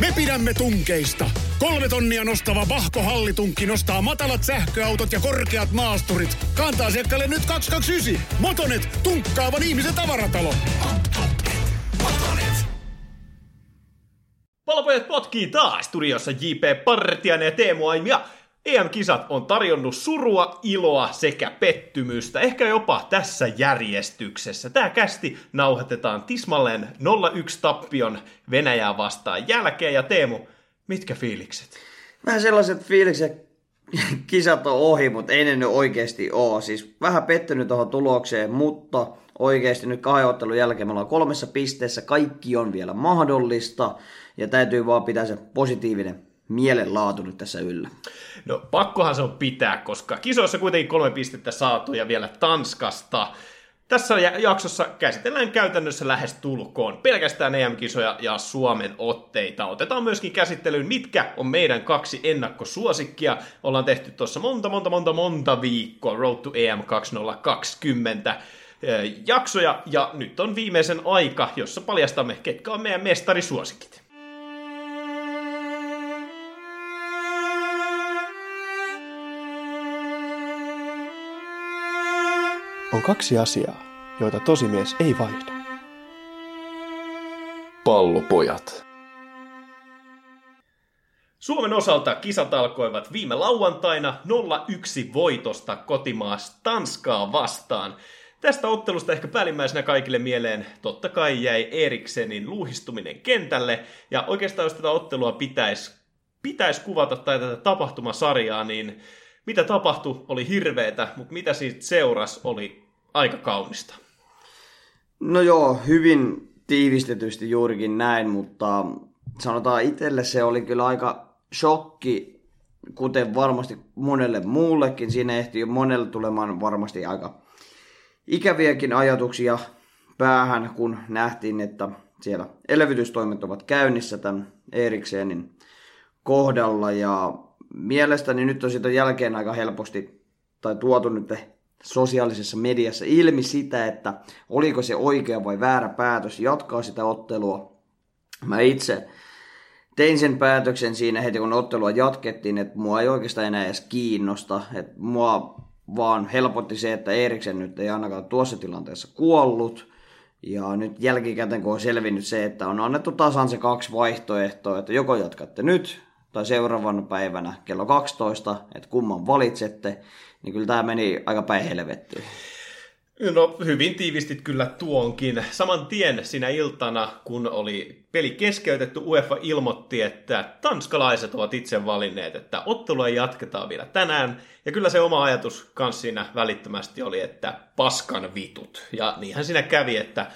Me pidämme tunkeista. Kolme tonnia nostava Vahko Hallitunkki nostaa matalat sähköautot ja korkeat maasturit. Kantaa asiakkaalle nyt 229. Motonet, tunkkaavan ihmisen tavaratalo. Palopojat potkii taas studiossa JP Partianen ja Teemu Aimia. EM-kisat on tarjonnut surua, iloa sekä pettymystä, ehkä jopa tässä järjestyksessä. Tämä kästi nauhoitetaan tismalleen 0-1 tappion Venäjää vastaan jälkeen. Ja Teemu, mitkä fiilikset? Vähän sellaiset fiilikset, kisat on ohi, mutta ei ne nyt oikeasti ole. Siis vähän pettynyt tuohon tulokseen, mutta oikeasti nyt kahden ottelun jälkeen me ollaan kolmessa pisteessä. Kaikki on vielä mahdollista ja täytyy vaan pitää se positiivinen mielenlaatu nyt tässä yllä. No pakkohan se on pitää, koska kisoissa kuitenkin kolme pistettä saatu ja vielä Tanskasta. Tässä jaksossa käsitellään käytännössä lähes tulkoon pelkästään EM-kisoja ja Suomen otteita. Otetaan myöskin käsittelyyn, mitkä on meidän kaksi ennakkosuosikkia. Ollaan tehty tuossa monta, monta, monta, monta viikkoa Road to EM 2020 jaksoja, ja nyt on viimeisen aika, jossa paljastamme, ketkä on meidän mestarisuosikit. On kaksi asiaa, joita tosimies ei vaihda. Pallopojat. Suomen osalta kisat alkoivat viime lauantaina 0-1 voitosta kotimaassa Tanskaa vastaan. Tästä ottelusta ehkä päällimmäisenä kaikille mieleen totta kai jäi Eriksenin luuhistuminen kentälle. Ja oikeastaan jos tätä ottelua pitäisi pitäis kuvata tai tätä tapahtumasarjaa, niin mitä tapahtui oli hirveetä, mutta mitä siitä seurasi oli aika kaunista. No joo, hyvin tiivistetysti juurikin näin, mutta sanotaan itselle se oli kyllä aika shokki, kuten varmasti monelle muullekin. Siinä ehti monelle tulemaan varmasti aika ikäviäkin ajatuksia päähän, kun nähtiin, että siellä elvytystoimet ovat käynnissä tämän Eriksenin kohdalla. Ja mielestäni nyt on siitä jälkeen aika helposti, tai tuotu nyt sosiaalisessa mediassa ilmi sitä, että oliko se oikea vai väärä päätös jatkaa sitä ottelua. Mä itse tein sen päätöksen siinä heti, kun ottelua jatkettiin, että mua ei oikeastaan enää edes kiinnosta. Että mua vaan helpotti se, että Eriksen nyt ei ainakaan tuossa tilanteessa kuollut. Ja nyt jälkikäteen, kun on selvinnyt se, että on annettu tasan se kaksi vaihtoehtoa, että joko jatkatte nyt tai seuraavana päivänä kello 12, että kumman valitsette, niin kyllä tämä meni aika päin helvettiin. No hyvin tiivistit kyllä tuonkin. Saman tien sinä iltana, kun oli peli keskeytetty, UEFA ilmoitti, että tanskalaiset ovat itse valinneet, että ottelua jatketaan vielä tänään. Ja kyllä se oma ajatus kans siinä välittömästi oli, että paskan vitut. Ja niinhän siinä kävi, että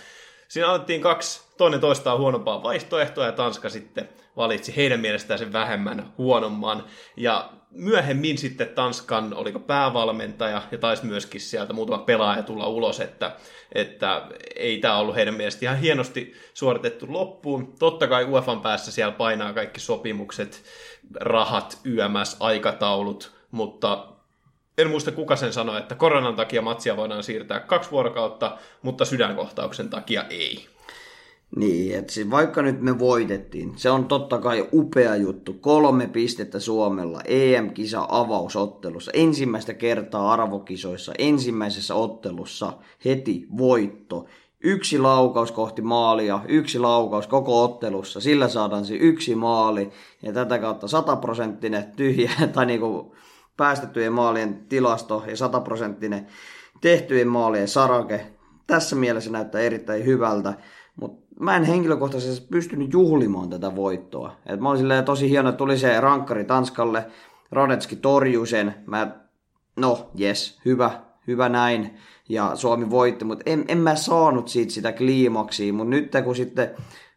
siinä annettiin kaksi toinen toistaan huonompaa vaihtoehtoa ja Tanska sitten valitsi heidän mielestään sen vähemmän huonomman. Ja myöhemmin sitten Tanskan, oliko päävalmentaja, ja taisi myöskin sieltä muutama pelaaja tulla ulos, että, että ei tämä ollut heidän mielestä ihan hienosti suoritettu loppuun. Totta kai UEFan päässä siellä painaa kaikki sopimukset, rahat, YMS, aikataulut, mutta en muista kuka sen sanoi, että koronan takia matsia voidaan siirtää kaksi vuorokautta, mutta sydänkohtauksen takia ei. Niin, että siis vaikka nyt me voitettiin, se on totta kai upea juttu. Kolme pistettä Suomella EM-kisa avausottelussa. Ensimmäistä kertaa arvokisoissa, ensimmäisessä ottelussa heti voitto. Yksi laukaus kohti maalia, yksi laukaus koko ottelussa, sillä saadaan se yksi maali ja tätä kautta sataprosenttinen tyhjä tai niinku päästettyjen maalien tilasto ja sataprosenttinen tehtyjen maalien sarake. Tässä mielessä näyttää erittäin hyvältä, mä en henkilökohtaisesti pystynyt juhlimaan tätä voittoa. Et mä olin tosi hieno, että tuli se rankkari Tanskalle, Radetski torjui sen, mä, no jes, hyvä, hyvä näin, ja Suomi voitti, mutta en, en mä saanut siitä sitä kliimaksia, mutta nyt kun sitten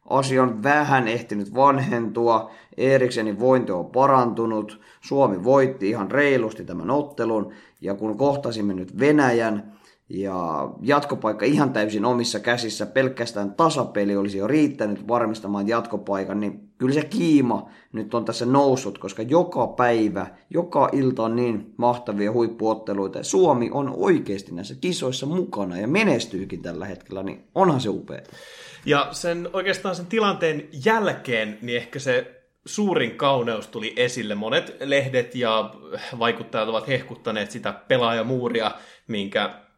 asia on vähän ehtinyt vanhentua, Eriksenin vointi on parantunut, Suomi voitti ihan reilusti tämän ottelun, ja kun kohtasimme nyt Venäjän, ja jatkopaikka ihan täysin omissa käsissä, pelkästään tasapeli olisi jo riittänyt varmistamaan jatkopaikan, niin kyllä se kiima nyt on tässä noussut, koska joka päivä, joka ilta on niin mahtavia huippuotteluita. Suomi on oikeasti näissä kisoissa mukana ja menestyykin tällä hetkellä, niin onhan se upea. Ja sen oikeastaan sen tilanteen jälkeen, niin ehkä se suurin kauneus tuli esille. Monet lehdet ja vaikuttajat ovat hehkuttaneet sitä pelaajamuuria, minkä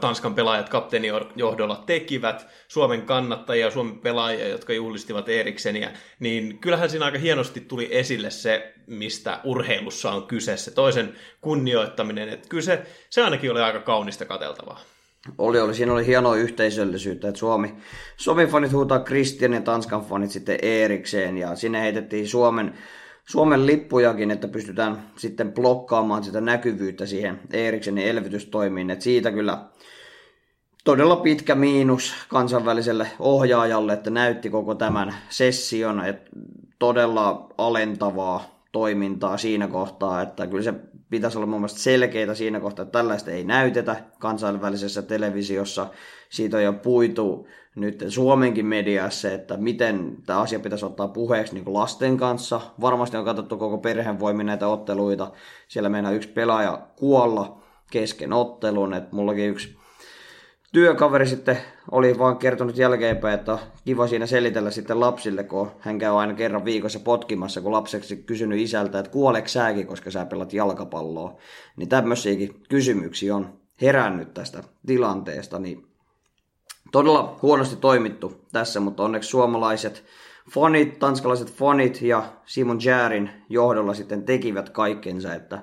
Tanskan pelaajat kapteenin johdolla tekivät, Suomen kannattajia, Suomen pelaajia, jotka juhlistivat Erikseniä, niin kyllähän siinä aika hienosti tuli esille se, mistä urheilussa on kyse, se toisen kunnioittaminen, että kyllä se, ainakin oli aika kaunista kateltavaa. Oli, oli. Siinä oli hienoa yhteisöllisyyttä, että Suomi, Suomen fanit huutaa Christian ja Tanskan fanit sitten erikseen, ja sinne heitettiin Suomen, Suomen lippujakin, että pystytään sitten blokkaamaan sitä näkyvyyttä siihen Eriksenin elvytystoimiin, että siitä kyllä todella pitkä miinus kansainväliselle ohjaajalle, että näytti koko tämän session, että todella alentavaa toimintaa siinä kohtaa, että kyllä se pitäisi olla mun mielestä selkeitä siinä kohtaa, että tällaista ei näytetä kansainvälisessä televisiossa. Siitä on jo puitu nyt Suomenkin mediassa, että miten tämä asia pitäisi ottaa puheeksi niin lasten kanssa. Varmasti on katsottu koko perheen voimin näitä otteluita. Siellä meidän yksi pelaaja kuolla kesken ottelun, että mullakin yksi työkaveri sitten oli vaan kertonut jälkeenpäin, että kiva siinä selitellä sitten lapsille, kun hän käy aina kerran viikossa potkimassa, kun lapseksi kysynyt isältä, että kuoleeko sääkin, koska sä pelat jalkapalloa. Niin tämmöisiäkin kysymyksiä on herännyt tästä tilanteesta, niin todella huonosti toimittu tässä, mutta onneksi suomalaiset fanit, tanskalaiset fanit ja Simon Järin johdolla sitten tekivät kaikkensa, että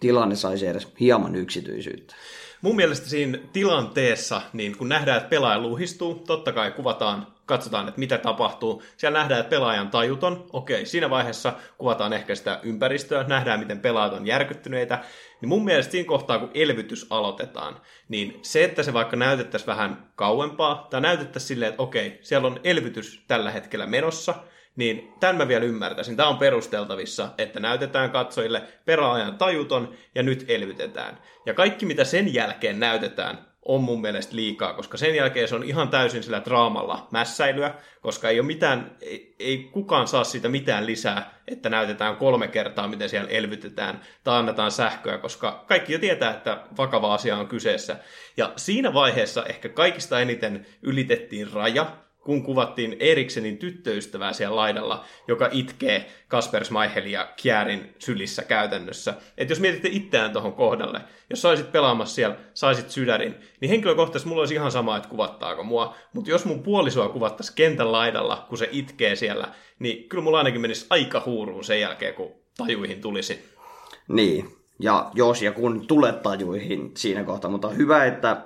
tilanne saisi edes hieman yksityisyyttä mun mielestä siinä tilanteessa, niin kun nähdään, että pelaaja luhistuu, totta kai kuvataan, katsotaan, että mitä tapahtuu. Siellä nähdään, että pelaajan tajuton, okei, siinä vaiheessa kuvataan ehkä sitä ympäristöä, nähdään, miten pelaajat on järkyttyneitä. Niin mun mielestä siinä kohtaa, kun elvytys aloitetaan, niin se, että se vaikka näytettäisiin vähän kauempaa, tai näytettäisiin silleen, että okei, siellä on elvytys tällä hetkellä menossa, niin tämän mä vielä ymmärtäisin. Tämä on perusteltavissa, että näytetään katsojille peraajan tajuton ja nyt elvytetään. Ja kaikki mitä sen jälkeen näytetään on mun mielestä liikaa, koska sen jälkeen se on ihan täysin sillä draamalla mässäilyä, koska ei ole mitään, ei, ei kukaan saa siitä mitään lisää, että näytetään kolme kertaa, miten siellä elvytetään tai annetaan sähköä, koska kaikki jo tietää, että vakava asia on kyseessä. Ja siinä vaiheessa ehkä kaikista eniten ylitettiin raja, kun kuvattiin Eriksenin tyttöystävää siellä laidalla, joka itkee Kasper Schmeichel ja Kjärin sylissä käytännössä. Että jos mietitte itseään tuohon kohdalle, jos saisit pelaamassa siellä, saisit sydärin, niin henkilökohtaisesti mulla olisi ihan sama, että kuvattaako mua. Mutta jos mun puolisoa kuvattaisi kentän laidalla, kun se itkee siellä, niin kyllä mulla ainakin menisi aika huuruun sen jälkeen, kun tajuihin tulisi. Niin, ja jos ja kun tulet tajuihin siinä kohtaa, mutta hyvä, että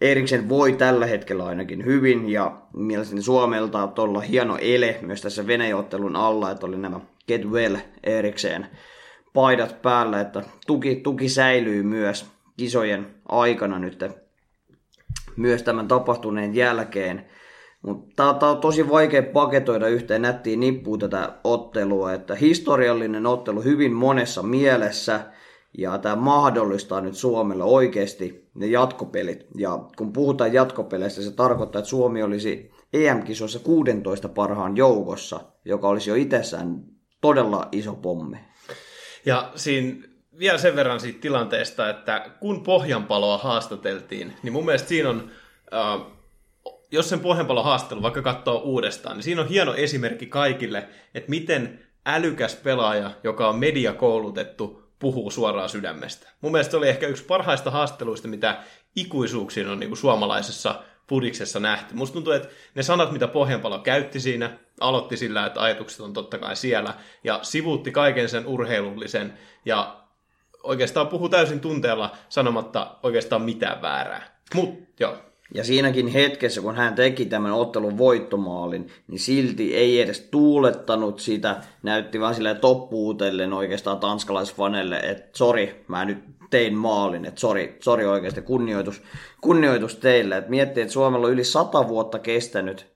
Eriksen voi tällä hetkellä ainakin hyvin ja mielestäni Suomelta tuolla hieno ele myös tässä Venäjäottelun alla, että oli nämä Get Well Eriksen paidat päällä, että tuki, tuki säilyy myös kisojen aikana nyt myös tämän tapahtuneen jälkeen. Mutta tämä on tosi vaikea paketoida yhteen nättiin nippuun tätä ottelua, että historiallinen ottelu hyvin monessa mielessä – ja tämä mahdollistaa nyt Suomelle oikeasti ne jatkopelit. Ja kun puhutaan jatkopeleistä, se tarkoittaa, että Suomi olisi EM-kisoissa 16 parhaan joukossa, joka olisi jo itsessään todella iso pommi. Ja siinä vielä sen verran siitä tilanteesta, että kun Pohjanpaloa haastateltiin, niin mun mielestä siinä on, äh, jos sen Pohjanpalon haastelu vaikka katsoo uudestaan, niin siinä on hieno esimerkki kaikille, että miten älykäs pelaaja, joka on mediakoulutettu, puhuu suoraan sydämestä. Mun mielestä oli ehkä yksi parhaista haasteluista, mitä ikuisuuksiin on niin kuin suomalaisessa pudiksessa nähty. Musta tuntuu, että ne sanat, mitä Pohjanpalo käytti siinä, aloitti sillä, että ajatukset on totta kai siellä, ja sivuutti kaiken sen urheilullisen, ja oikeastaan puhuu täysin tunteella sanomatta oikeastaan mitään väärää. Mut, joo. Ja siinäkin hetkessä, kun hän teki tämän ottelun voittomaalin, niin silti ei edes tuulettanut sitä, näytti vaan silleen toppuutellen oikeastaan tanskalaisfanelle, että sori, mä nyt tein maalin, että sori, sori oikeasti, kunnioitus, kunnioitus teille. Että miettii, että Suomella on yli sata vuotta kestänyt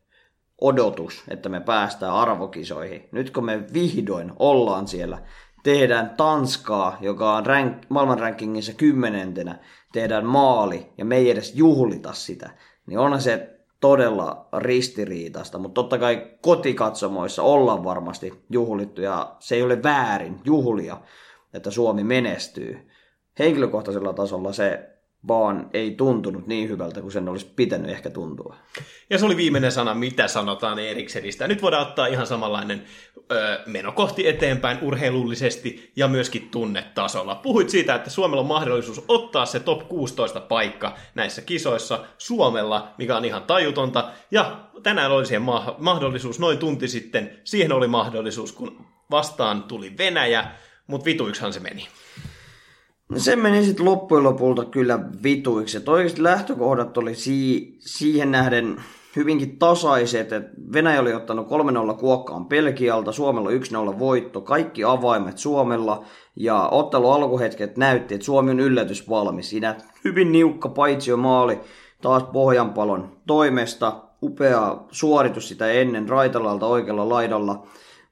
odotus, että me päästään arvokisoihin. Nyt kun me vihdoin ollaan siellä, tehdään Tanskaa, joka on rank, maailmanrankingissa kymmenentenä, tehdään maali ja me ei edes juhlita sitä, niin onhan se todella ristiriitasta, mutta totta kai kotikatsomoissa ollaan varmasti juhlittu ja se ei ole väärin juhlia, että Suomi menestyy. Henkilökohtaisella tasolla se vaan ei tuntunut niin hyvältä kuin sen olisi pitänyt ehkä tuntua. Ja se oli viimeinen sana, mitä sanotaan Eriksenistä. Nyt voidaan ottaa ihan samanlainen ö, meno kohti eteenpäin urheilullisesti ja myöskin tunnetasolla. Puhuit siitä, että Suomella on mahdollisuus ottaa se top 16 paikka näissä kisoissa Suomella, mikä on ihan tajutonta. Ja tänään oli siihen ma- mahdollisuus noin tunti sitten. Siihen oli mahdollisuus, kun vastaan tuli Venäjä, mutta vituiksihan se meni. Se meni sitten loppujen lopulta kyllä vituiksi. Että oikeasti lähtökohdat oli si- siihen nähden hyvinkin tasaiset. että Venäjä oli ottanut 3-0 kuokkaan Pelkialta, Suomella 1-0 voitto, kaikki avaimet Suomella. Ja ottelu alkuhetket näytti, että Suomi on yllätysvalmis. Siinä hyvin niukka paitsio maali taas Pohjanpalon toimesta. Upea suoritus sitä ennen Raitalalta oikealla laidalla.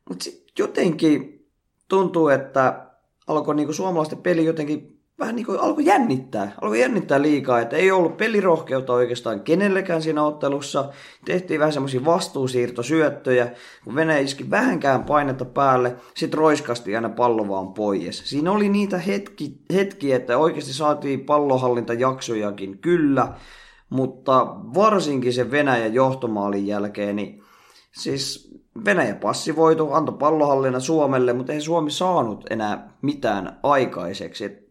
Mutta jotenkin tuntuu, että alkoi niinku suomalaisten peli jotenkin vähän niin kuin alkoi jännittää. Alkoi jännittää liikaa, että ei ollut pelirohkeutta oikeastaan kenellekään siinä ottelussa. Tehtiin vähän semmoisia vastuusiirtosyöttöjä. Kun Venäjä iski vähänkään painetta päälle, sitten roiskasti aina pallo vaan pois. Siinä oli niitä hetki, hetkiä, että oikeasti saatiin pallohallintajaksojakin, kyllä. Mutta varsinkin se Venäjän johtomaalin jälkeen, niin siis Venäjä passivoitu, antoi pallohallinnan Suomelle, mutta ei Suomi saanut enää mitään aikaiseksi. Et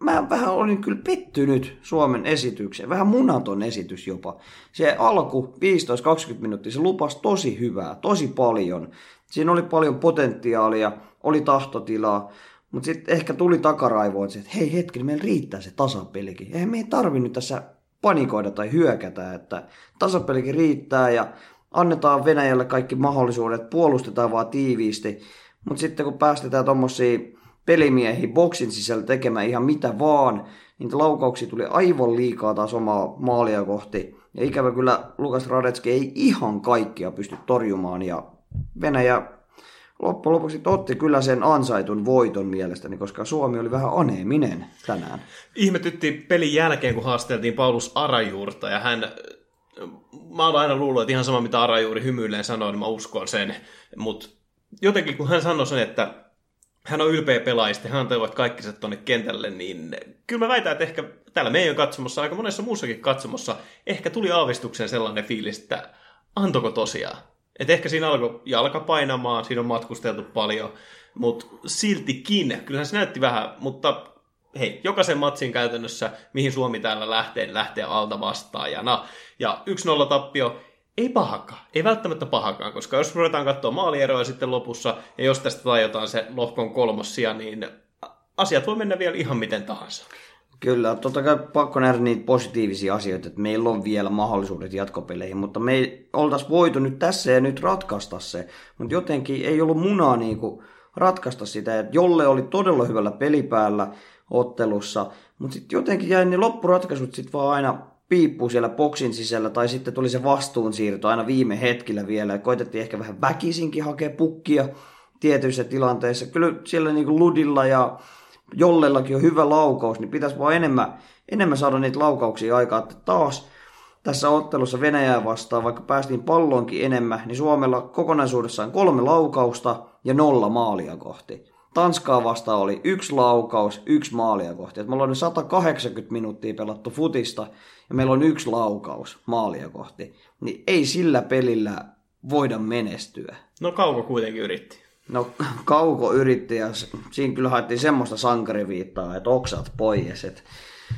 mä vähän olin kyllä pettynyt Suomen esitykseen, vähän munaton esitys jopa. Se alku 15-20 minuuttia, se lupasi tosi hyvää, tosi paljon. Siinä oli paljon potentiaalia, oli tahtotilaa, mutta sitten ehkä tuli takaraivoon, että hei hetki, meillä riittää se tasapelikin. Eihän me ei tarvi nyt tässä panikoida tai hyökätä, että tasapelikin riittää ja annetaan Venäjälle kaikki mahdollisuudet, puolustetaan vaan tiiviisti. Mutta sitten kun päästetään tuommoisia pelimiehiä boksin sisällä tekemään ihan mitä vaan, niin laukauksia tuli aivan liikaa taas omaa maalia kohti. Ja ikävä kyllä Lukas Radetski ei ihan kaikkia pysty torjumaan ja Venäjä loppujen lopuksi otti kyllä sen ansaitun voiton mielestäni, koska Suomi oli vähän aneeminen tänään. Ihmetytti pelin jälkeen, kun haasteltiin Paulus Arajuurta ja hän mä oon aina luullut, että ihan sama mitä Arajuuri hymyilleen sanoi, niin mä uskon sen. Mutta jotenkin kun hän sanoi sen, että hän on ylpeä pelaajista hän toivovat kaikki se tuonne kentälle, niin kyllä mä väitän, että ehkä täällä meidän katsomossa, aika monessa muussakin katsomossa, ehkä tuli aavistuksen sellainen fiilis, että antoko tosiaan. Et ehkä siinä alkoi jalka painamaan, siinä on matkusteltu paljon, mutta siltikin, kyllähän se näytti vähän, mutta hei, jokaisen matsin käytännössä, mihin Suomi täällä lähtee, niin lähtee alta vastaajana. Ja 1-0 tappio, ei pahakaan, ei välttämättä pahakaan, koska jos ruvetaan katsoa maalieroja sitten lopussa, ja jos tästä tajotaan se lohkon kolmossia, niin asiat voi mennä vielä ihan miten tahansa. Kyllä, totta kai pakko nähdä niitä positiivisia asioita, että meillä on vielä mahdollisuudet jatkopeleihin, mutta me ei oltaisi voitu nyt tässä ja nyt ratkaista se, mutta jotenkin ei ollut munaa niin kuin ratkaista sitä, että jolle oli todella hyvällä pelipäällä ottelussa, mutta sitten jotenkin jäi ne loppuratkaisut sitten vaan aina piippuu siellä boksin sisällä, tai sitten tuli se vastuunsiirto aina viime hetkellä vielä, ja koitettiin ehkä vähän väkisinkin hakea pukkia tietyissä tilanteissa. Kyllä siellä niin kuin Ludilla ja Jollellakin on hyvä laukaus, niin pitäisi vaan enemmän, enemmän saada niitä laukauksia aikaa, että taas tässä ottelussa Venäjää vastaan, vaikka päästiin palloonkin enemmän, niin Suomella kokonaisuudessaan kolme laukausta ja nolla maalia kohti. Tanskaa vastaan oli yksi laukaus, yksi maalia kohti. Et me ollaan 180 minuuttia pelattu futista ja meillä on yksi laukaus maalia kohti. Niin ei sillä pelillä voida menestyä. No Kauko kuitenkin yritti. No Kauko yritti ja siinä kyllä haettiin semmoista sankariviittaa, että oksat pois. Et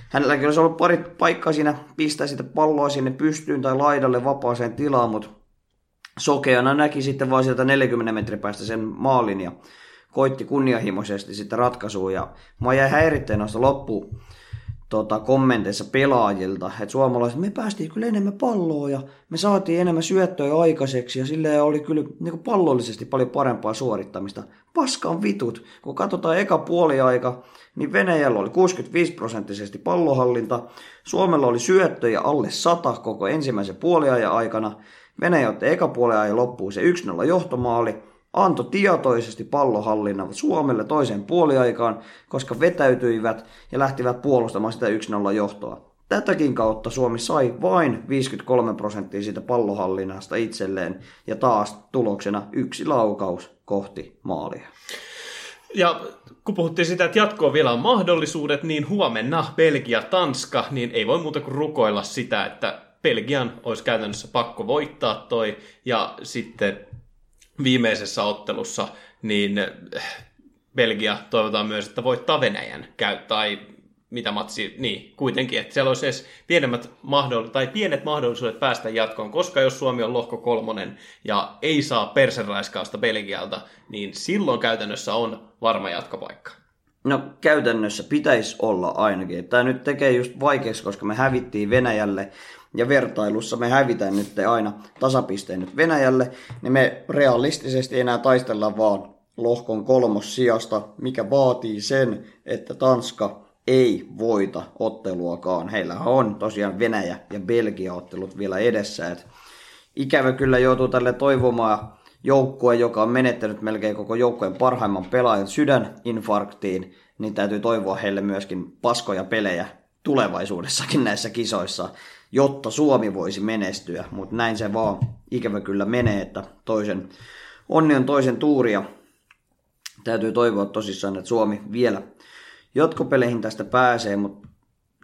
hänelläkin olisi ollut pari paikkaa siinä pistää sitä palloa sinne pystyyn tai laidalle vapaaseen tilaan, mutta sokeana näki sitten vaan sieltä 40 metrin päästä sen maalin ja koitti kunnianhimoisesti sitä ratkaisua ja mä jäi häiritteen noista loppu tota, kommenteissa pelaajilta, että suomalaiset, me päästiin kyllä enemmän palloa ja me saatiin enemmän syöttöjä aikaiseksi ja sille oli kyllä niin pallollisesti paljon parempaa suorittamista. Paskan vitut, kun katsotaan eka puoliaika, niin Venäjällä oli 65 prosenttisesti pallohallinta, Suomella oli syöttöjä alle 100 koko ensimmäisen puoliajan aikana, Venäjä otti eka puoliajan loppuun se 1-0 johtomaali, antoi tietoisesti pallohallinnan Suomelle toiseen puoliaikaan, koska vetäytyivät ja lähtivät puolustamaan sitä 1-0 johtoa. tätäkin kautta Suomi sai vain 53 prosenttia siitä pallohallinnasta itselleen ja taas tuloksena yksi laukaus kohti maalia. Ja kun puhuttiin sitä, että jatkoon vielä on mahdollisuudet, niin huomenna Belgia-Tanska, niin ei voi muuta kuin rukoilla sitä, että Belgian olisi käytännössä pakko voittaa toi, ja sitten viimeisessä ottelussa, niin Belgia toivotaan myös, että voittaa Venäjän, käy, tai mitä matsi, niin kuitenkin, että siellä olisi edes pienemmät mahdoll- tai pienet mahdollisuudet päästä jatkoon, koska jos Suomi on lohko kolmonen ja ei saa persenraiskausta Belgialta, niin silloin käytännössä on varma jatkopaikka. No käytännössä pitäisi olla ainakin. Tämä nyt tekee just vaikeaksi, koska me hävittiin Venäjälle ja vertailussa me hävitään nyt aina tasapisteen nyt Venäjälle, niin me realistisesti enää taistellaan vaan lohkon kolmos sijasta, mikä vaatii sen, että Tanska ei voita otteluakaan. Heillä on tosiaan Venäjä ja Belgia ottelut vielä edessä. Et ikävä kyllä joutuu tälle toivomaan joukkue, joka on menettänyt melkein koko joukkueen parhaimman pelaajan sydäninfarktiin, niin täytyy toivoa heille myöskin paskoja pelejä tulevaisuudessakin näissä kisoissa, jotta Suomi voisi menestyä. Mutta näin se vaan ikävä kyllä menee, että toisen, onni on toisen tuuria. Täytyy toivoa tosissaan, että Suomi vielä jatkopeleihin tästä pääsee, mutta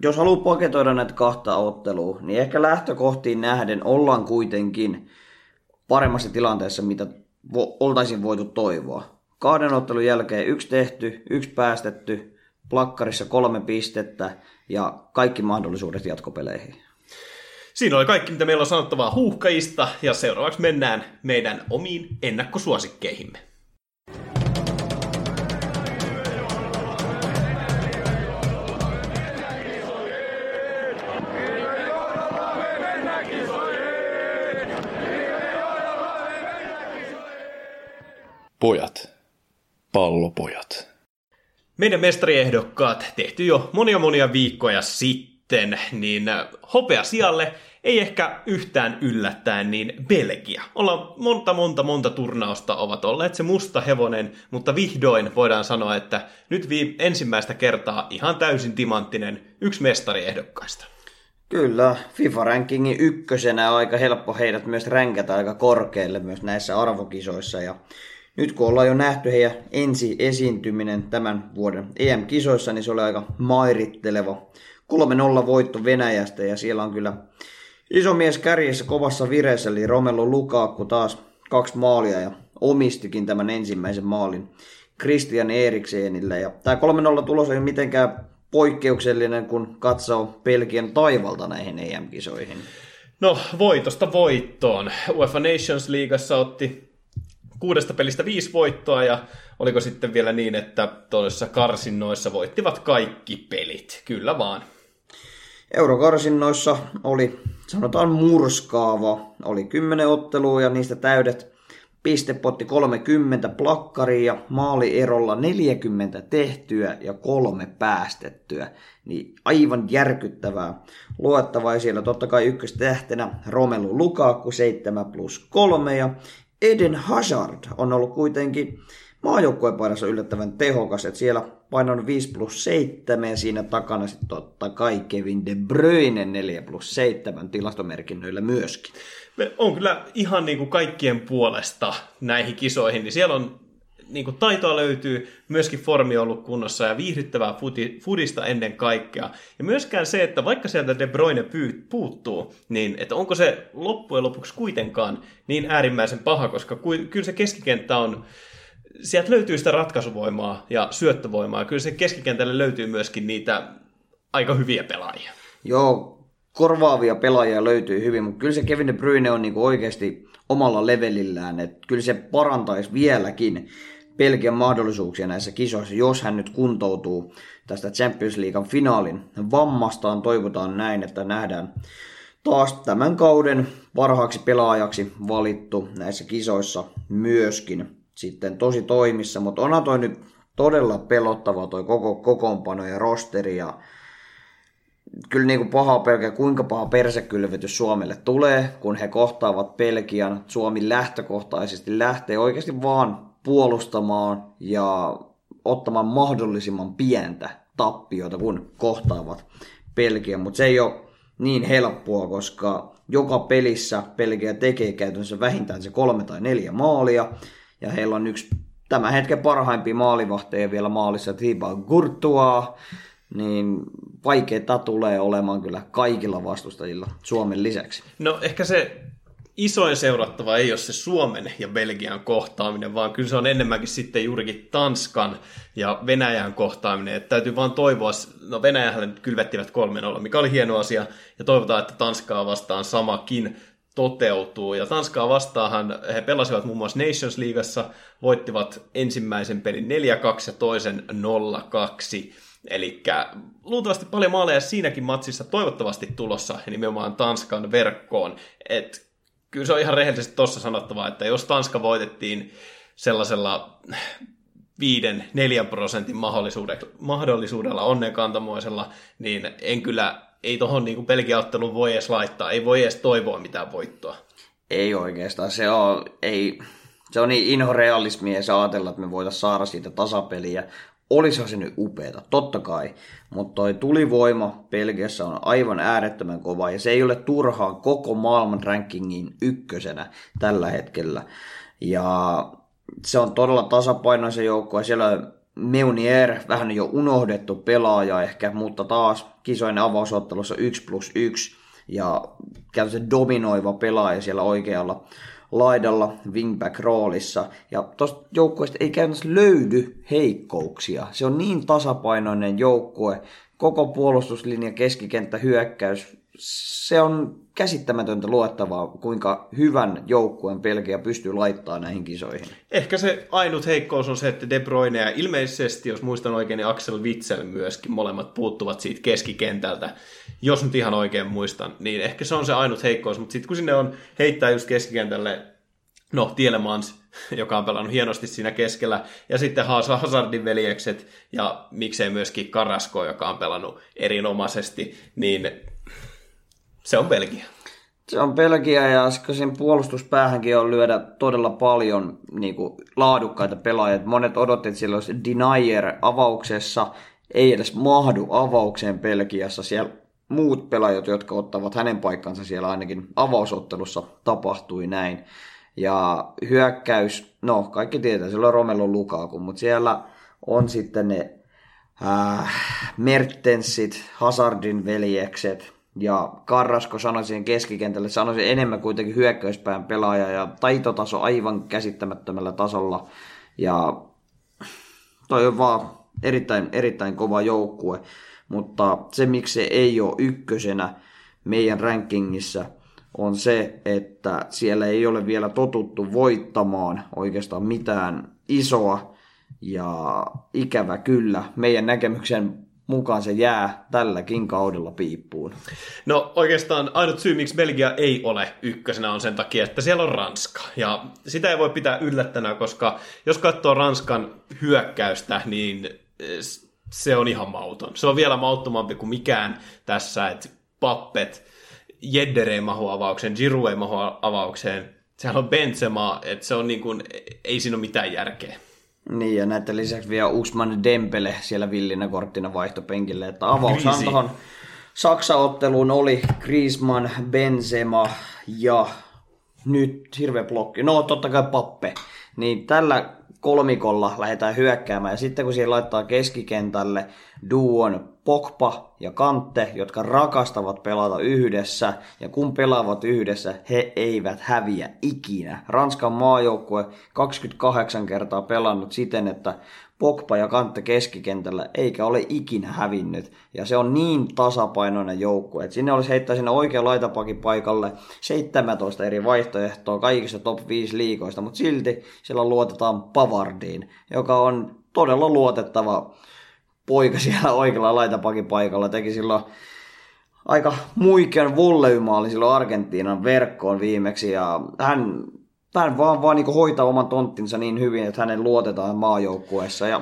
jos haluaa paketoida näitä kahta ottelua, niin ehkä lähtökohtiin nähden ollaan kuitenkin paremmassa tilanteessa, mitä vo- oltaisiin voitu toivoa. Kahden ottelun jälkeen yksi tehty, yksi päästetty, plakkarissa kolme pistettä ja kaikki mahdollisuudet jatkopeleihin. Siinä oli kaikki, mitä meillä on sanottavaa huuhkajista, ja seuraavaksi mennään meidän omiin ennakkosuosikkeihimme. Pojat. Pallopojat. Meidän mestariehdokkaat tehty jo monia monia viikkoja sitten, niin hopea sijalle ei ehkä yhtään yllättäen, niin Belgia. Ollaan monta, monta, monta turnausta ovat olleet se musta hevonen, mutta vihdoin voidaan sanoa, että nyt viime, ensimmäistä kertaa ihan täysin timanttinen yksi mestariehdokkaista. Kyllä, FIFA-rankingin ykkösenä on aika helppo heidät myös ränkätä aika korkealle myös näissä arvokisoissa. Ja nyt kun ollaan jo nähty heidän ensi esiintyminen tämän vuoden EM-kisoissa, niin se oli aika mairitteleva 3-0 voitto Venäjästä ja siellä on kyllä iso mies kärjessä kovassa vireessä, eli Romelu Lukaku taas kaksi maalia ja omistikin tämän ensimmäisen maalin Christian Eriksenille. Ja tämä 3-0 tulos ei mitenkään poikkeuksellinen, kun katsoo Pelkien taivalta näihin EM-kisoihin. No, voitosta voittoon. UEFA Nations Leagueassa otti kuudesta pelistä viisi voittoa ja oliko sitten vielä niin, että toisessa karsinnoissa voittivat kaikki pelit. Kyllä vaan. Eurokarsinnoissa oli, sanotaan murskaava, oli 10 ottelua ja niistä täydet pistepotti 30 plakkaria, maalierolla 40 tehtyä ja kolme päästettyä. Niin aivan järkyttävää luettavaa. Ja siellä totta kai ykköstähtenä Romelu Lukaku 7 plus 3 ja Eden Hazard on ollut kuitenkin maajoukkueen paidassa yllättävän tehokas, että siellä painon 5 plus 7 ja siinä takana sitten totta kai Kevin De Bruyne 4 plus 7 tilastomerkinnöillä myöskin. Me on kyllä ihan niin kuin kaikkien puolesta näihin kisoihin, niin siellä on niin kuin taitoa löytyy, myöskin formi on ollut kunnossa ja viihdyttävää futi, fudista ennen kaikkea. Ja myöskään se, että vaikka sieltä De Bruyne pyy, puuttuu, niin että onko se loppujen lopuksi kuitenkaan niin äärimmäisen paha, koska kyllä se keskikenttä on, sieltä löytyy sitä ratkaisuvoimaa ja syöttövoimaa. Kyllä se keskikentälle löytyy myöskin niitä aika hyviä pelaajia. Joo, korvaavia pelaajia löytyy hyvin, mutta kyllä se Kevin De Bruyne on niinku oikeasti omalla levelillään, että kyllä se parantaisi vieläkin Belgian mahdollisuuksia näissä kisoissa, jos hän nyt kuntoutuu tästä Champions Leaguean finaalin vammastaan. Toivotaan näin, että nähdään taas tämän kauden parhaaksi pelaajaksi valittu näissä kisoissa myöskin sitten tosi toimissa, mutta onhan toi nyt todella pelottava toi koko kokoonpano ja rosteri ja kyllä niin kuin paha pelkää, kuinka paha persekylvetys Suomelle tulee, kun he kohtaavat Pelkian. Suomi lähtökohtaisesti lähtee oikeasti vaan puolustamaan ja ottamaan mahdollisimman pientä tappiota, kun kohtaavat Belgia, mutta se ei ole niin helppoa, koska joka pelissä Belgia tekee käytännössä vähintään se kolme tai neljä maalia, ja heillä on yksi tämän hetken parhaimpia maalivahteja vielä maalissa, Thibaut Gurtua, niin vaikeaa tulee olemaan kyllä kaikilla vastustajilla Suomen lisäksi. No ehkä se isoin seurattava ei ole se Suomen ja Belgian kohtaaminen, vaan kyllä se on enemmänkin sitten juurikin Tanskan ja Venäjän kohtaaminen. Että täytyy vaan toivoa, no Venäjähän kylvettivät 3-0, mikä oli hieno asia, ja toivotaan, että Tanskaa vastaan samakin toteutuu. Ja Tanskaa vastaahan he pelasivat muun muassa Nations Leagueassa, voittivat ensimmäisen pelin 4-2 ja toisen 0-2. Eli luultavasti paljon maaleja siinäkin matsissa toivottavasti tulossa nimenomaan Tanskan verkkoon. Et kyllä se on ihan rehellisesti tuossa sanottava, että jos Tanska voitettiin sellaisella viiden, neljän prosentin mahdollisuudella, mahdollisuudella onnenkantamoisella, niin en kyllä, ei tuohon niin pelkiaotteluun voi edes laittaa, ei voi edes toivoa mitään voittoa. Ei oikeastaan, se on, ei, se on niin inhorealismia ja ajatella, että me voitaisiin saada siitä tasapeliä. Olisihan se nyt upeeta, totta kai, mutta toi tulivoima Belgiassa on aivan äärettömän kova ja se ei ole turhaan koko maailman rankingin ykkösenä tällä hetkellä. Ja se on todella tasapainoisen joukko ja siellä Meunier, vähän jo unohdettu pelaaja ehkä, mutta taas kisojen avausottelussa 1 plus 1 ja käytännössä dominoiva pelaaja siellä oikealla laidalla wingback-roolissa. Ja tuosta joukkueesta ei käytännössä löydy heikkouksia. Se on niin tasapainoinen joukkue, koko puolustuslinja, keskikenttä, hyökkäys. Se on käsittämätöntä luettavaa, kuinka hyvän joukkueen Belgia pystyy laittaa näihin kisoihin. Ehkä se ainut heikkous on se, että De Bruyne ja ilmeisesti, jos muistan oikein, niin Axel Witsel myöskin molemmat puuttuvat siitä keskikentältä. Jos nyt ihan oikein muistan, niin ehkä se on se ainut heikkous, mutta sitten kun sinne on heittää just keskikentälle no Tielemans, joka on pelannut hienosti siinä keskellä, ja sitten Hazardin veljekset, ja miksei myöskin Karasko, joka on pelannut erinomaisesti, niin se on Belgia. Se on Belgia ja sen puolustuspäähänkin on lyödä todella paljon niin kuin, laadukkaita pelaajia. Monet odotti, että siellä olisi Denier avauksessa, ei edes mahdu avaukseen Belgiassa. Siellä muut pelaajat, jotka ottavat hänen paikkansa siellä ainakin avausottelussa, tapahtui näin. Ja hyökkäys, no kaikki tietää, siellä on Romelu Lukaku, mutta siellä on sitten ne äh, Mertensit, Hazardin veljekset, ja Karrasko sanoi siihen keskikentälle, sanoisin enemmän kuitenkin hyökkäyspään pelaaja ja taitotaso aivan käsittämättömällä tasolla. Ja toi on vaan erittäin, erittäin kova joukkue, mutta se miksi se ei ole ykkösenä meidän rankingissa on se, että siellä ei ole vielä totuttu voittamaan oikeastaan mitään isoa ja ikävä kyllä meidän näkemyksen mukaan se jää tälläkin kaudella piippuun. No oikeastaan ainut syy, miksi Belgia ei ole ykkösenä on sen takia, että siellä on Ranska. Ja sitä ei voi pitää yllättänä, koska jos katsoo Ranskan hyökkäystä, niin eh, se on ihan mauton. Se on vielä mauttomampi kuin mikään tässä, että Pappet, Jedder ei mahu avaukseen, Giroud ei mahu avaukseen, sehän on Benzema, että se on niin kuin, ei siinä ole mitään järkeä. Niin, ja näiden lisäksi vielä Usman Dempele siellä villinä korttina vaihtopenkille, että avaushan tuohon Saksa-otteluun oli Griezmann, Benzema ja nyt hirveä blokki. No totta kai Pappe. Niin tällä kolmikolla lähdetään hyökkäämään. Ja sitten kun siihen laittaa keskikentälle duon Pogba ja Kante, jotka rakastavat pelata yhdessä, ja kun pelaavat yhdessä, he eivät häviä ikinä. Ranskan maajoukkue 28 kertaa pelannut siten, että Pogba ja Kante keskikentällä eikä ole ikinä hävinnyt. Ja se on niin tasapainoinen joukkue, että sinne olisi heittää sinne oikea laitapakin paikalle 17 eri vaihtoehtoa kaikista top 5 liikoista, mutta silti siellä luotetaan Pavardiin, joka on todella luotettava poika siellä oikealla laitapakin paikalla. Teki silloin aika muikean volleymaali silloin Argentiinan verkkoon viimeksi ja hän hän vaan, vaan niin hoitaa oman tonttinsa niin hyvin, että hänen luotetaan maajoukkueessa. Ja...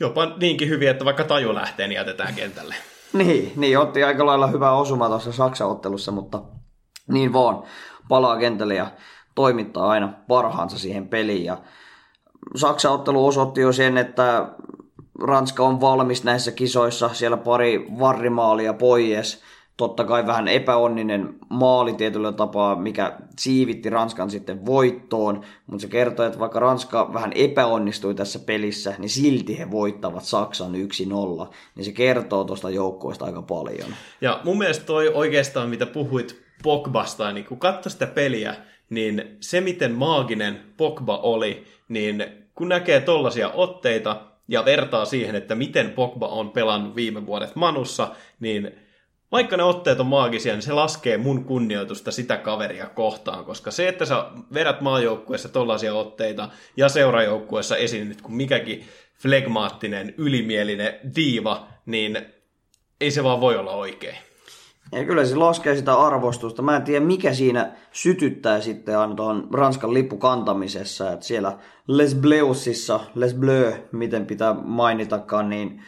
Jopa niinkin hyvin, että vaikka taju lähtee, niin jätetään kentälle. niin, niin, otti aika lailla hyvää osuma tuossa Saksa-ottelussa, mutta niin vaan palaa kentälle ja toimittaa aina parhaansa siihen peliin. Ja Saksa-ottelu osoitti jo sen, että Ranska on valmis näissä kisoissa, siellä pari varrimaalia pois, totta kai vähän epäonninen maali tietyllä tapaa, mikä siivitti Ranskan sitten voittoon, mutta se kertoo, että vaikka Ranska vähän epäonnistui tässä pelissä, niin silti he voittavat Saksan 1-0, niin se kertoo tuosta joukkueesta aika paljon. Ja mun mielestä toi oikeastaan, mitä puhuit Pogbasta, niin kun katsoi sitä peliä, niin se miten maaginen Pogba oli, niin kun näkee tollaisia otteita ja vertaa siihen, että miten Pogba on pelannut viime vuodet Manussa, niin vaikka ne otteet on maagisia, niin se laskee mun kunnioitusta sitä kaveria kohtaan, koska se, että sä vedät maajoukkueessa tollaisia otteita ja seurajoukkueessa esiinnyt kuin mikäkin flegmaattinen, ylimielinen diiva, niin ei se vaan voi olla oikein. Ja kyllä se laskee sitä arvostusta. Mä en tiedä, mikä siinä sytyttää sitten aina tuohon Ranskan lippukantamisessa. Että siellä Les Bleusissa, Les Bleu, miten pitää mainitakaan, niin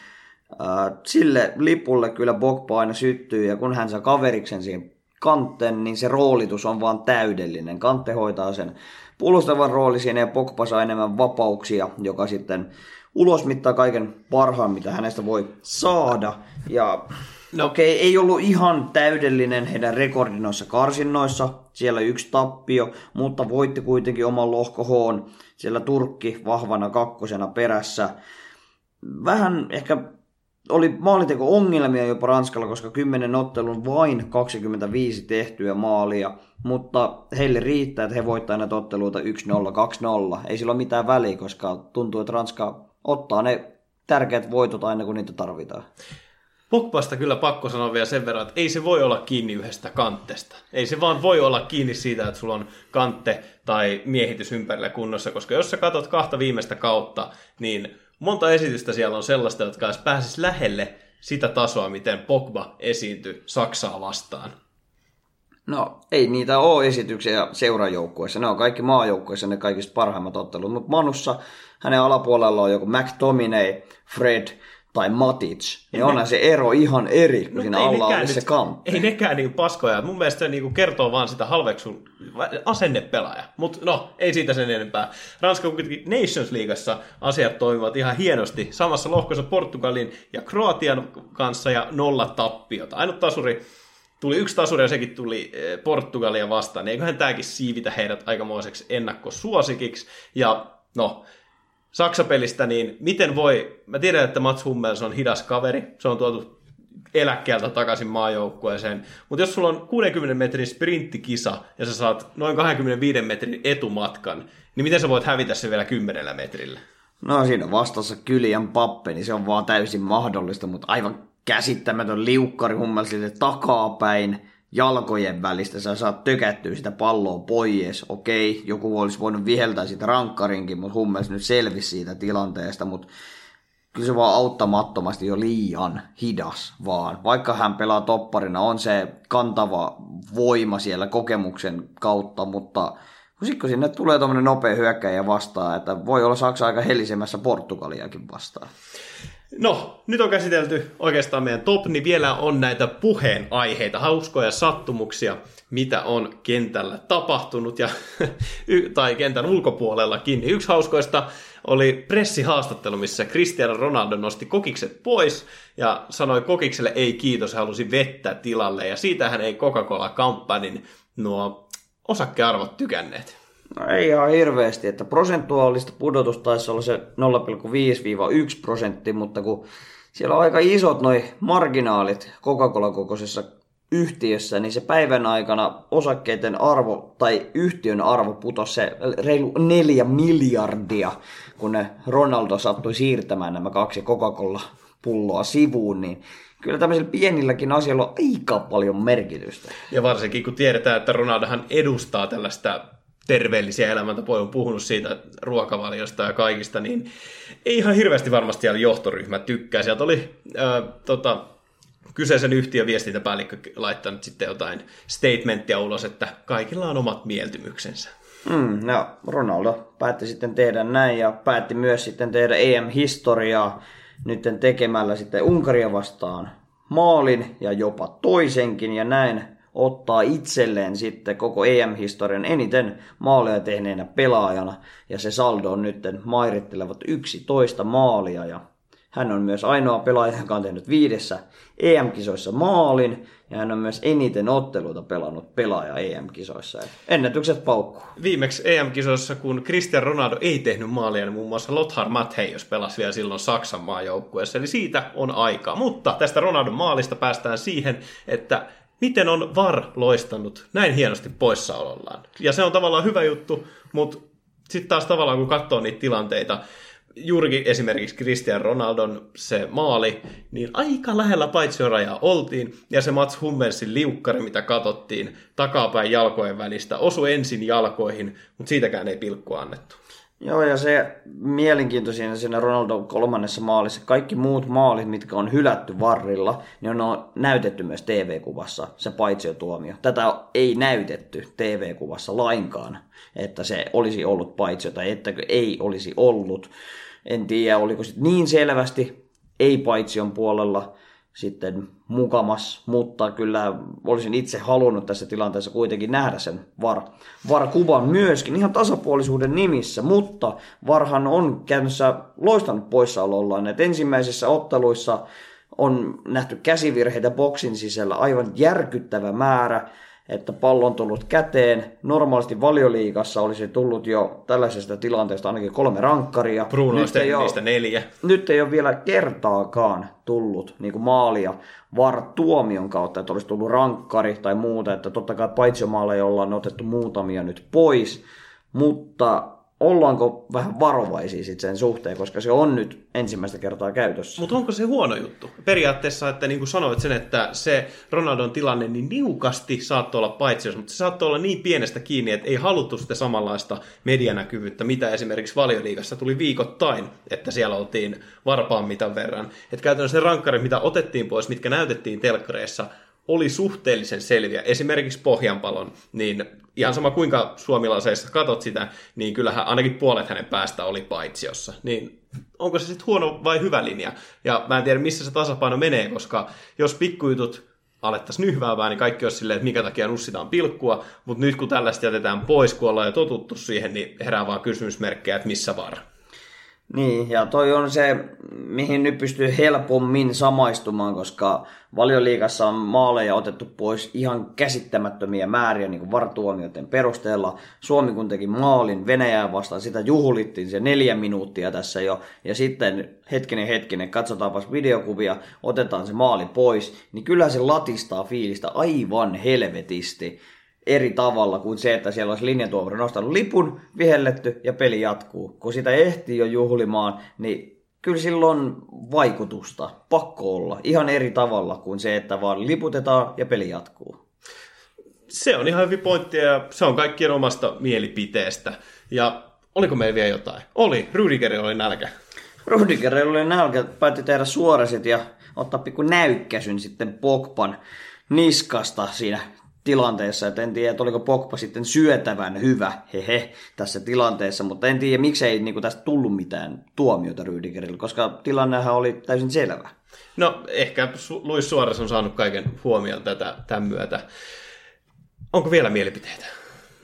äh, sille lipulle kyllä Bogba aina syttyy. Ja kun hän saa kaveriksen siihen kantten, niin se roolitus on vaan täydellinen. Kantte hoitaa sen puolustavan rooli siinä ja Pogba saa enemmän vapauksia, joka sitten ulosmittaa kaiken parhaan, mitä hänestä voi saada. Ja No. Okei, okay, ei ollut ihan täydellinen heidän rekordi noissa karsinnoissa. Siellä yksi tappio, mutta voitti kuitenkin oman lohko H. Siellä Turkki vahvana kakkosena perässä. Vähän ehkä oli maalinteko ongelmia jopa Ranskalla, koska 10 ottelun vain 25 tehtyä maalia, mutta heille riittää, että he voittaa näitä otteluita 1-0, 2-0. Ei sillä ole mitään väliä, koska tuntuu, että Ranska ottaa ne tärkeät voitot aina, kun niitä tarvitaan. Pogbasta kyllä pakko sanoa vielä sen verran, että ei se voi olla kiinni yhdestä kantesta. Ei se vaan voi olla kiinni siitä, että sulla on kantte tai miehitys ympärillä kunnossa, koska jos sä katsot kahta viimeistä kautta, niin monta esitystä siellä on sellaista, jotka edes pääsis lähelle sitä tasoa, miten Pogba esiintyi Saksaa vastaan. No, ei niitä ole esityksiä seurajoukkueessa. Ne on kaikki maajoukkueissa ne kaikista parhaimmat ottelut. Mutta Manussa hänen alapuolella on joku McTominay, Fred, tai Matic, niin onhan se ero ihan eri, kun no, siinä alla on se kantti. Ei nekään niin paskoja. Mun mielestä se niin kertoo vaan sitä halveksun asennepelaaja. Mutta no, ei siitä sen enempää. Ranska kuitenkin Nations Leagueassa asiat toimivat ihan hienosti. Samassa lohkossa Portugalin ja Kroatian kanssa ja nolla tappiota. Ainut tasuri tuli yksi tasuri ja sekin tuli eh, Portugalia vastaan. Eiköhän tämäkin siivitä heidät aikamoiseksi ennakkosuosikiksi. Ja no, Saksapelistä, niin miten voi, mä tiedän, että Mats Hummels on hidas kaveri, se on tuotu eläkkeeltä takaisin maajoukkueeseen, mutta jos sulla on 60 metrin sprinttikisa ja sä saat noin 25 metrin etumatkan, niin miten sä voit hävitä se vielä 10 metrillä? No siinä vastassa Kylian Pappe, niin se on vaan täysin mahdollista, mutta aivan käsittämätön liukkari Hummelsille takapäin jalkojen välistä, sä saat tökättyä sitä palloa pois. Okei, joku olisi voinut viheltää sitä rankkarinkin, mutta Hummels nyt selvisi siitä tilanteesta, mutta kyllä se vaan auttamattomasti jo liian hidas vaan. Vaikka hän pelaa topparina, on se kantava voima siellä kokemuksen kautta, mutta kun sinne tulee tuommoinen nopea hyökkäjä vastaan, että voi olla Saksa aika helisemässä Portugaliakin vastaan. No, nyt on käsitelty oikeastaan meidän top, niin vielä on näitä puheenaiheita, hauskoja sattumuksia, mitä on kentällä tapahtunut ja, tai kentän ulkopuolellakin. Yksi hauskoista oli pressihaastattelu, missä Cristiano Ronaldo nosti kokikset pois ja sanoi kokikselle ei kiitos, hän halusi vettä tilalle ja siitähän ei Coca-Cola Company nuo osakkearvot tykänneet. No ei ihan hirveästi, että prosentuaalista pudotusta taisi olla se 0,5-1 prosentti, mutta kun siellä on aika isot noi marginaalit Coca-Cola-kokoisessa yhtiössä, niin se päivän aikana osakkeiden arvo tai yhtiön arvo putosi se reilu neljä miljardia, kun ne Ronaldo sattui siirtämään nämä kaksi Coca-Cola pulloa sivuun, niin kyllä tämmöisillä pienilläkin asioilla on aika paljon merkitystä. Ja varsinkin kun tiedetään, että Ronaldohan edustaa tällaista terveellisiä elämäntapoja, on puhunut siitä ruokavaliosta ja kaikista, niin ei ihan hirveästi varmasti siellä johtoryhmä tykkää. Sieltä oli ää, tota, kyseisen yhtiön viestintäpäällikkö laittanut sitten jotain statementtia ulos, että kaikilla on omat mieltymyksensä. Mm, no, Ronaldo päätti sitten tehdä näin ja päätti myös sitten tehdä EM-historiaa nyt tekemällä sitten Unkaria vastaan maalin ja jopa toisenkin ja näin ottaa itselleen sitten koko EM-historian eniten maaleja tehneenä pelaajana. Ja se saldo on nyt mairittelevat 11 maalia ja Hän on myös ainoa pelaaja, joka on tehnyt viidessä EM-kisoissa maalin, ja hän on myös eniten otteluita pelannut pelaaja EM-kisoissa. ennätykset paukkuu. Viimeksi EM-kisoissa, kun Cristiano Ronaldo ei tehnyt maalia, niin muun muassa Lothar Matthäus pelasi vielä silloin Saksan maajoukkueessa, eli siitä on aikaa. Mutta tästä Ronaldon maalista päästään siihen, että miten on VAR loistanut näin hienosti poissaolollaan. Ja se on tavallaan hyvä juttu, mutta sitten taas tavallaan kun katsoo niitä tilanteita, juurikin esimerkiksi Cristiano Ronaldon se maali, niin aika lähellä paitsiorajaa oltiin, ja se Mats Hummelsin liukkari, mitä katsottiin takapäin jalkojen välistä, osui ensin jalkoihin, mutta siitäkään ei pilkkua annettu. Joo, ja se mielenkiintoisin siinä Ronaldo kolmannessa maalissa, kaikki muut maalit, mitkä on hylätty varrilla, niin on näytetty myös TV-kuvassa, se tuomio. Tätä ei näytetty TV-kuvassa lainkaan, että se olisi ollut paitsio tai ettäkö ei olisi ollut. En tiedä, oliko sitten niin selvästi ei paitsion puolella, sitten mukamas, mutta kyllä olisin itse halunnut tässä tilanteessa kuitenkin nähdä sen VAR, VAR-kuvan myöskin ihan tasapuolisuuden nimissä, mutta VARhan on käytännössä loistanut poissaolollaan, että ensimmäisissä otteluissa on nähty käsivirheitä boksin sisällä aivan järkyttävä määrä, että pallo on tullut käteen. Normaalisti valioliigassa olisi tullut jo tällaisesta tilanteesta ainakin kolme rankkaria. Bruno nyt ei niistä neljä. Nyt ei ole vielä kertaakaan tullut niin kuin maalia VAR-tuomion kautta, että olisi tullut rankkari tai muuta. Että totta kai paitsi maaleja ollaan otettu muutamia nyt pois, mutta ollaanko vähän varovaisia sit sen suhteen, koska se on nyt ensimmäistä kertaa käytössä. Mutta onko se huono juttu? Periaatteessa, että niin kuin sanoit sen, että se Ronaldon tilanne niin niukasti saattoi olla paitsi, mutta se saattoi olla niin pienestä kiinni, että ei haluttu sitä samanlaista medianäkyvyyttä, mitä esimerkiksi valioliigassa tuli viikoittain, että siellä oltiin varpaan mitan verran. Että käytännössä se rankkari, mitä otettiin pois, mitkä näytettiin telkkareissa, oli suhteellisen selviä. Esimerkiksi Pohjanpalon, niin ihan sama kuinka suomilaiseissa katot sitä, niin kyllähän ainakin puolet hänen päästä oli paitsiossa. Niin onko se sitten huono vai hyvä linja? Ja mä en tiedä, missä se tasapaino menee, koska jos pikkujutut alettaisiin nyhväämään, niin kaikki olisi silleen, että mikä takia nussitaan pilkkua, mutta nyt kun tällaista jätetään pois, kun ollaan jo totuttu siihen, niin herää vaan kysymysmerkkejä, että missä var. Niin, ja toi on se, mihin nyt pystyy helpommin samaistumaan, koska valioliikassa on maaleja otettu pois ihan käsittämättömiä määriä niin kuin vartuomioiden perusteella. Suomi kun teki maalin Venäjää vastaan, sitä juhlittiin se neljä minuuttia tässä jo, ja sitten hetkinen hetkinen, katsotaanpas videokuvia, otetaan se maali pois, niin kyllä se latistaa fiilistä aivan helvetisti eri tavalla kuin se, että siellä olisi linjatuomari nostanut lipun, vihelletty ja peli jatkuu. Kun sitä ehtii jo juhlimaan, niin kyllä silloin vaikutusta, pakko olla, ihan eri tavalla kuin se, että vaan liputetaan ja peli jatkuu. Se on ihan hyvin pointti ja se on kaikkien omasta mielipiteestä. Ja oliko meillä vielä jotain? Oli, Rüdiger oli nälkä. Rüdiger oli nälkä, päätti tehdä suorasit ja ottaa pikku näykkäsyn sitten Pogban niskasta siinä tilanteessa, että en tiedä, että oliko Pogba sitten syötävän hyvä, hehe, tässä tilanteessa, mutta en tiedä, miksei niin kuin tästä tullut mitään tuomiota Rüdigerille, koska tilannehan oli täysin selvä. No, ehkä Luis Suores on saanut kaiken huomioon tätä, tämän myötä. Onko vielä mielipiteitä?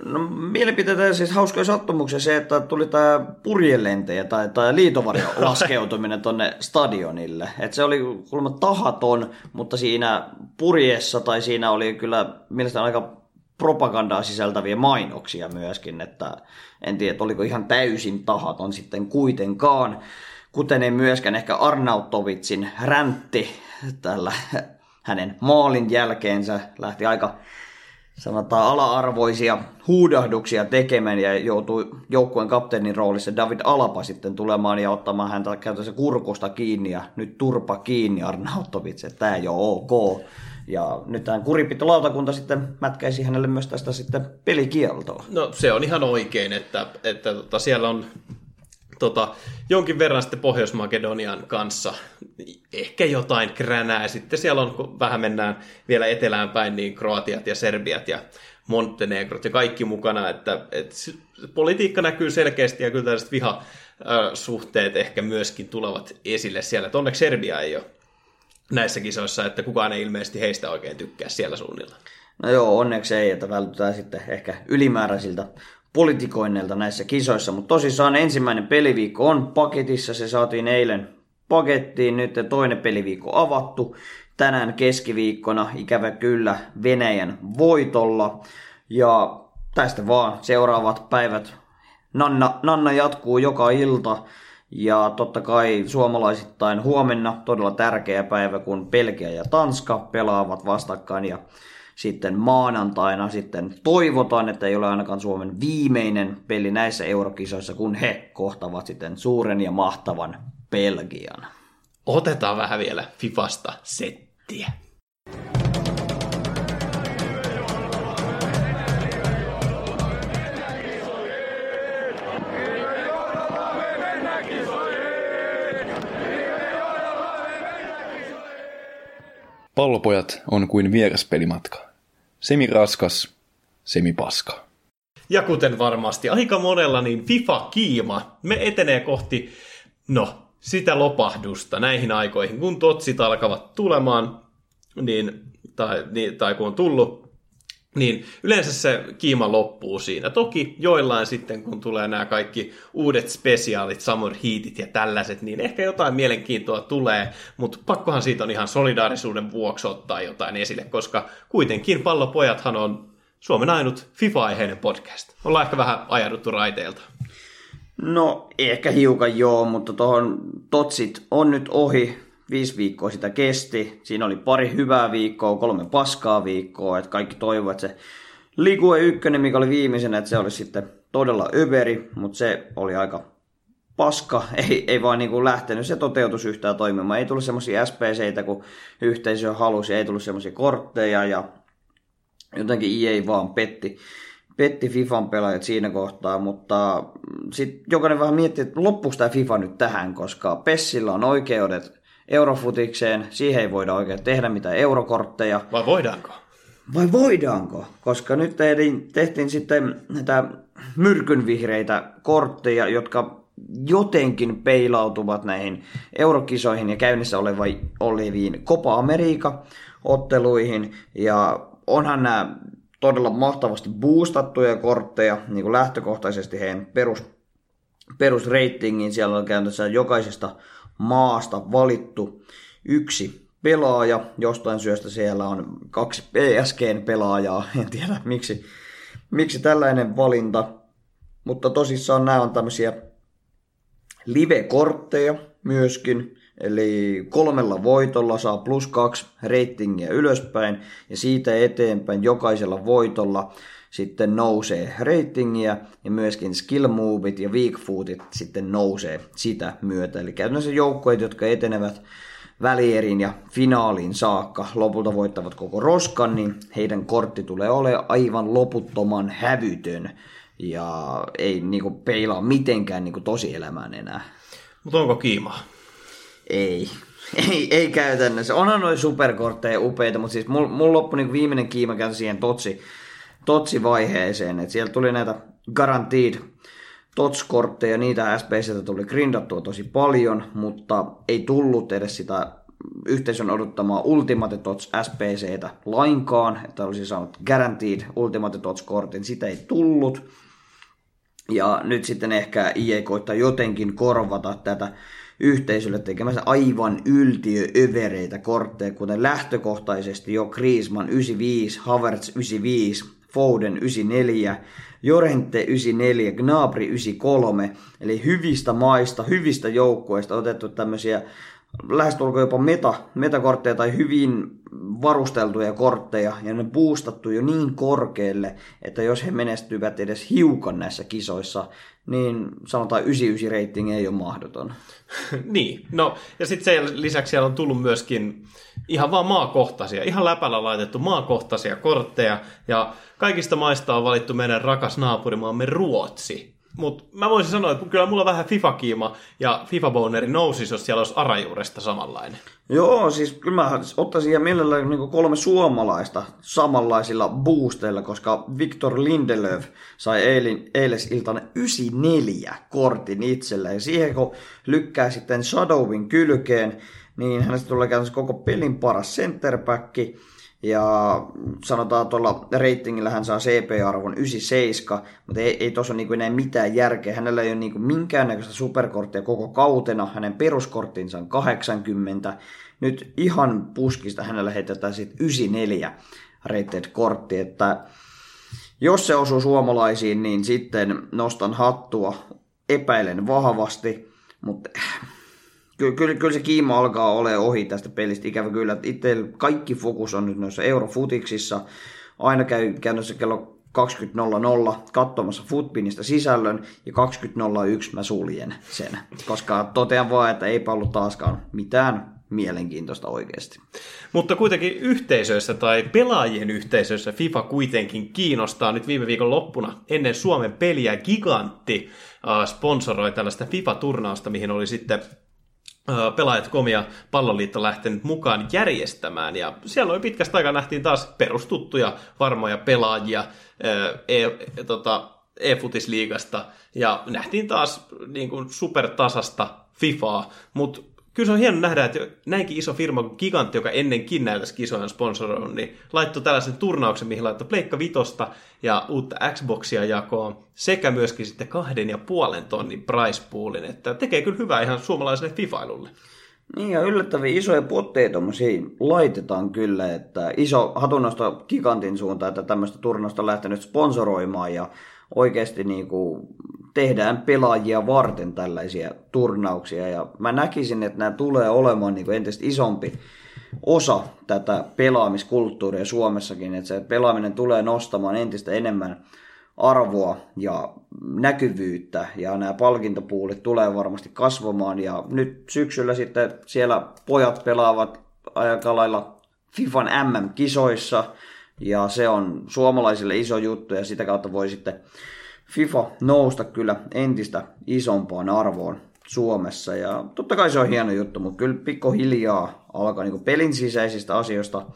No mielipiteitä siis hauskoja sattumuksia. Se, että tuli tämä purjelentäjä tai, tai liitovarjo laskeutuminen tonne stadionille. Et se oli kuulemma tahaton, mutta siinä purjeessa tai siinä oli kyllä mielestäni aika propagandaa sisältäviä mainoksia myöskin, että en tiedä, oliko ihan täysin tahaton sitten kuitenkaan, kuten ei myöskään ehkä Arnautovitsin räntti tällä hänen maalin jälkeensä lähti aika sanotaan ala-arvoisia huudahduksia tekemään ja joutui joukkueen kapteenin roolissa David Alapa sitten tulemaan ja ottamaan häntä käytännössä kurkusta kiinni ja nyt turpa kiinni Arnautovic, että tämä ei ole ok. Ja nyt tämän kuripitolautakunta sitten mätkäisi hänelle myös tästä sitten pelikieltoa. No se on ihan oikein, että, että tota, siellä on tota, jonkin verran sitten Pohjois-Makedonian kanssa ehkä jotain kränää. Sitten siellä on, kun vähän mennään vielä etelään päin, niin Kroatiat ja Serbiat ja Montenegrot ja kaikki mukana, että, että politiikka näkyy selkeästi ja kyllä tällaiset vihasuhteet ehkä myöskin tulevat esille siellä. Että onneksi Serbia ei ole näissä kisoissa, että kukaan ei ilmeisesti heistä oikein tykkää siellä suunnilla. No joo, onneksi ei, että vältytään sitten ehkä ylimääräisiltä politikoinneilta näissä kisoissa, mutta tosissaan ensimmäinen peliviikko on paketissa, se saatiin eilen pakettiin nyt toinen peliviikko avattu. Tänään keskiviikkona ikävä kyllä Venäjän voitolla. Ja tästä vaan seuraavat päivät. Nanna, Nanna jatkuu joka ilta. Ja totta kai suomalaisittain huomenna todella tärkeä päivä, kun Belgia ja Tanska pelaavat vastakkain. Ja sitten maanantaina sitten toivotaan, että ei ole ainakaan Suomen viimeinen peli näissä eurokisoissa, kun he kohtavat sitten suuren ja mahtavan Belgian. Otetaan vähän vielä Fifasta settiä. Pallopojat on kuin vieraspelimatka. Semi raskas, semi paska. Ja kuten varmasti aika monella, niin FIFA-kiima, me etenee kohti, no, sitä lopahdusta näihin aikoihin, kun totsit alkavat tulemaan, niin, tai, niin, tai kun on tullut, niin yleensä se kiima loppuu siinä. Toki joillain sitten, kun tulee nämä kaikki uudet spesiaalit, Summer Heatit ja tällaiset, niin ehkä jotain mielenkiintoa tulee, mutta pakkohan siitä on ihan solidaarisuuden vuoksi ottaa jotain esille, koska kuitenkin pallopojathan on Suomen ainut FIFA-aiheinen podcast. Ollaan ehkä vähän ajauduttu raiteilta. No, ehkä hiukan joo, mutta tuohon Totsit on nyt ohi. Viisi viikkoa sitä kesti. Siinä oli pari hyvää viikkoa, kolme paskaa viikkoa. Että kaikki toivoivat, että se Ligue 1, mikä oli viimeisenä, että se olisi sitten todella överi, mutta se oli aika paska, ei, ei vaan niin kuin lähtenyt se toteutus yhtään toimimaan. Ei tullut semmoisia SPCitä, kun yhteisö halusi, ei tullut semmoisia kortteja ja jotenkin EA vaan petti petti Fifan pelaajat siinä kohtaa, mutta sitten jokainen vähän miettii, että loppuuko tämä FIFA nyt tähän, koska Pessillä on oikeudet Eurofutikseen, siihen ei voida oikein tehdä mitään eurokortteja. Vai voidaanko? Vai voidaanko? Koska nyt tehtiin, tehtiin sitten näitä myrkynvihreitä kortteja, jotka jotenkin peilautuvat näihin eurokisoihin ja käynnissä oleviin Copa America-otteluihin. Ja onhan nämä todella mahtavasti boostattuja kortteja, niin kuin lähtökohtaisesti heidän perus, perusreitingin. Siellä on käynnissä jokaisesta maasta valittu yksi pelaaja. Jostain syystä siellä on kaksi PSGn pelaajaa. En tiedä miksi, miksi tällainen valinta. Mutta tosissaan nämä on tämmöisiä live-kortteja myöskin. Eli kolmella voitolla saa plus kaksi ratingia ylöspäin ja siitä eteenpäin jokaisella voitolla sitten nousee ratingia ja myöskin skill moveit ja weak footit sitten nousee sitä myötä. Eli käytännössä joukkueet, jotka etenevät välierin ja finaaliin saakka lopulta voittavat koko roskan, niin heidän kortti tulee olemaan aivan loputtoman hävytön ja ei niinku peilaa mitenkään niinku tosielämään enää. Mutta onko kiimaa? Ei. Ei, ei käytännössä. Onhan noin superkortteja upeita, mutta siis mulla mul loppui niin viimeinen kiima siihen totsi, totsi-vaiheeseen. Et sieltä tuli näitä guaranteed tots-kortteja, niitä SPCtä tuli grindattua tosi paljon, mutta ei tullut edes sitä yhteisön odottamaa Ultimate Tots SPCtä lainkaan, että olisi saanut Guaranteed Ultimate Tots-kortin, sitä ei tullut. Ja nyt sitten ehkä EA koittaa jotenkin korvata tätä yhteisölle tekemässä aivan yltiöövereitä kortteja, kuten lähtökohtaisesti jo Griezmann 95, Havertz 95, Foden 94, Jorente 94, Gnabry 93, eli hyvistä maista, hyvistä joukkueista otettu tämmöisiä lähestulkoon jopa meta, metakortteja tai hyvin varusteltuja kortteja, ja ne boostattu jo niin korkealle, että jos he menestyvät edes hiukan näissä kisoissa, niin sanotaan 99 rating ei ole mahdoton. niin, no ja sitten sen lisäksi siellä on tullut myöskin ihan vaan maakohtaisia, ihan läpällä laitettu maakohtaisia kortteja, ja kaikista maista on valittu meidän rakas naapurimaamme Ruotsi. Mutta mä voisin sanoa, että kyllä mulla vähän FIFA-kiima ja FIFA-boneri nousisi, jos siellä olisi Arajuuresta samanlainen. Joo, siis kyllä mä ottaisin ihan mielellään niin kolme suomalaista samanlaisilla boosteilla, koska Victor Lindelöf sai eilin, iltana 94 kortin itsellä. Ja siihen kun lykkää sitten Shadowin kylkeen, niin hänestä tulee käytännössä koko pelin paras centerback. Ja sanotaan tuolla reitingillä hän saa CP-arvon 97, mutta ei, ei tuossa ole niin enää mitään järkeä. Hänellä ei ole niin minkäännäköistä superkorttia koko kautena. Hänen peruskorttinsa on 80. Nyt ihan puskista hänellä heitetään sitten 94 rated kortti, että jos se osuu suomalaisiin, niin sitten nostan hattua, epäilen vahvasti, mutta kyllä, kyllä, kyllä se kiima alkaa ole ohi tästä pelistä. Ikävä kyllä, itse kaikki fokus on nyt noissa eurofutiksissa. Aina käy käynnössä kello 20.00 katsomassa Footpinista sisällön ja 20.01 mä suljen sen, koska totean vaan, että eipä ollut taaskaan mitään mielenkiintoista oikeasti. Mutta kuitenkin yhteisöissä tai pelaajien yhteisöissä FIFA kuitenkin kiinnostaa nyt viime viikon loppuna ennen Suomen peliä Gigantti sponsoroi tällaista FIFA-turnausta, mihin oli sitten pelaajat komia palloliitto lähtenyt mukaan järjestämään. Ja siellä oli pitkästä aikaa nähtiin taas perustuttuja varmoja pelaajia e, tota, e-futisliigasta. Ja nähtiin taas niin kuin supertasasta FIFAa, mutta kyllä se on hieno nähdä, että näinkin iso firma kuin Gigantti, joka ennenkin näitä kisoja sponsoroinut, niin laittoi tällaisen turnauksen, mihin laittoi Pleikka Vitosta ja uutta Xboxia jakoon, sekä myöskin sitten kahden ja puolen tonnin price poolin, että tekee kyllä hyvää ihan suomalaiselle fifailulle. Niin ja yllättäviä isoja potteja laitetaan kyllä, että iso hatunnosta Gigantin suuntaan, että tämmöistä turnausta lähtenyt sponsoroimaan ja oikeasti niin kuin tehdään pelaajia varten tällaisia turnauksia. Ja mä näkisin, että nämä tulee olemaan niin kuin entistä isompi osa tätä pelaamiskulttuuria Suomessakin, että se pelaaminen tulee nostamaan entistä enemmän arvoa ja näkyvyyttä ja nämä palkintopuulit tulee varmasti kasvamaan ja nyt syksyllä sitten siellä pojat pelaavat aika lailla FIFAn MM-kisoissa ja se on suomalaisille iso juttu ja sitä kautta voi sitten FIFA nousta kyllä entistä isompaan arvoon Suomessa. Ja totta kai se on hieno juttu, mutta kyllä pikkuhiljaa alkaa niin pelin sisäisistä asioista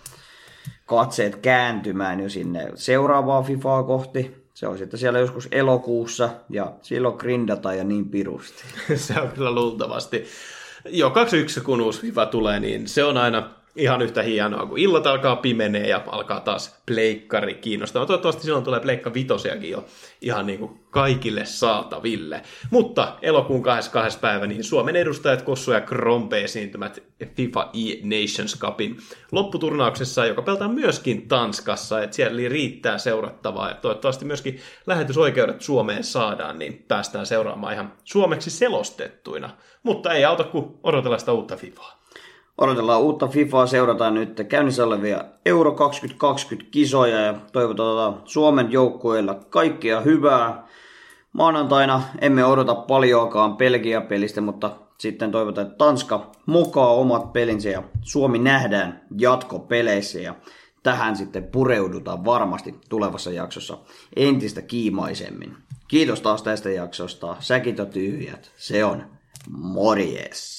katseet kääntymään jo sinne seuraavaa FIFAa kohti. Se on sitten siellä joskus elokuussa ja silloin grindata ja niin pirusti. se on kyllä luultavasti. Joka syksy kun uusi FIFA tulee, niin se on aina ihan yhtä hienoa, kun illat alkaa pimenee ja alkaa taas pleikkari kiinnostaa. Toivottavasti silloin tulee pleikka vitosiakin jo ihan niin kuin kaikille saataville. Mutta elokuun 22. päivä niin Suomen edustajat Kossu ja Krompe esiintymät FIFA E-Nations Cupin lopputurnauksessa, joka pelataan myöskin Tanskassa, että siellä riittää seurattavaa ja toivottavasti myöskin lähetysoikeudet Suomeen saadaan, niin päästään seuraamaan ihan suomeksi selostettuina. Mutta ei auta kuin odotella sitä uutta FIFAa. Odotellaan uutta FIFAa, seurataan nyt käynnissä olevia Euro 2020 kisoja ja toivotetaan Suomen joukkueilla kaikkea hyvää. Maanantaina emme odota paljoakaan Belgia-pelistä, mutta sitten toivotaan, että Tanska mukaan omat pelinsä ja Suomi nähdään jatkopeleissä ja tähän sitten pureudutaan varmasti tulevassa jaksossa entistä kiimaisemmin. Kiitos taas tästä jaksosta. Säkit on tyhjät. Se on morjes.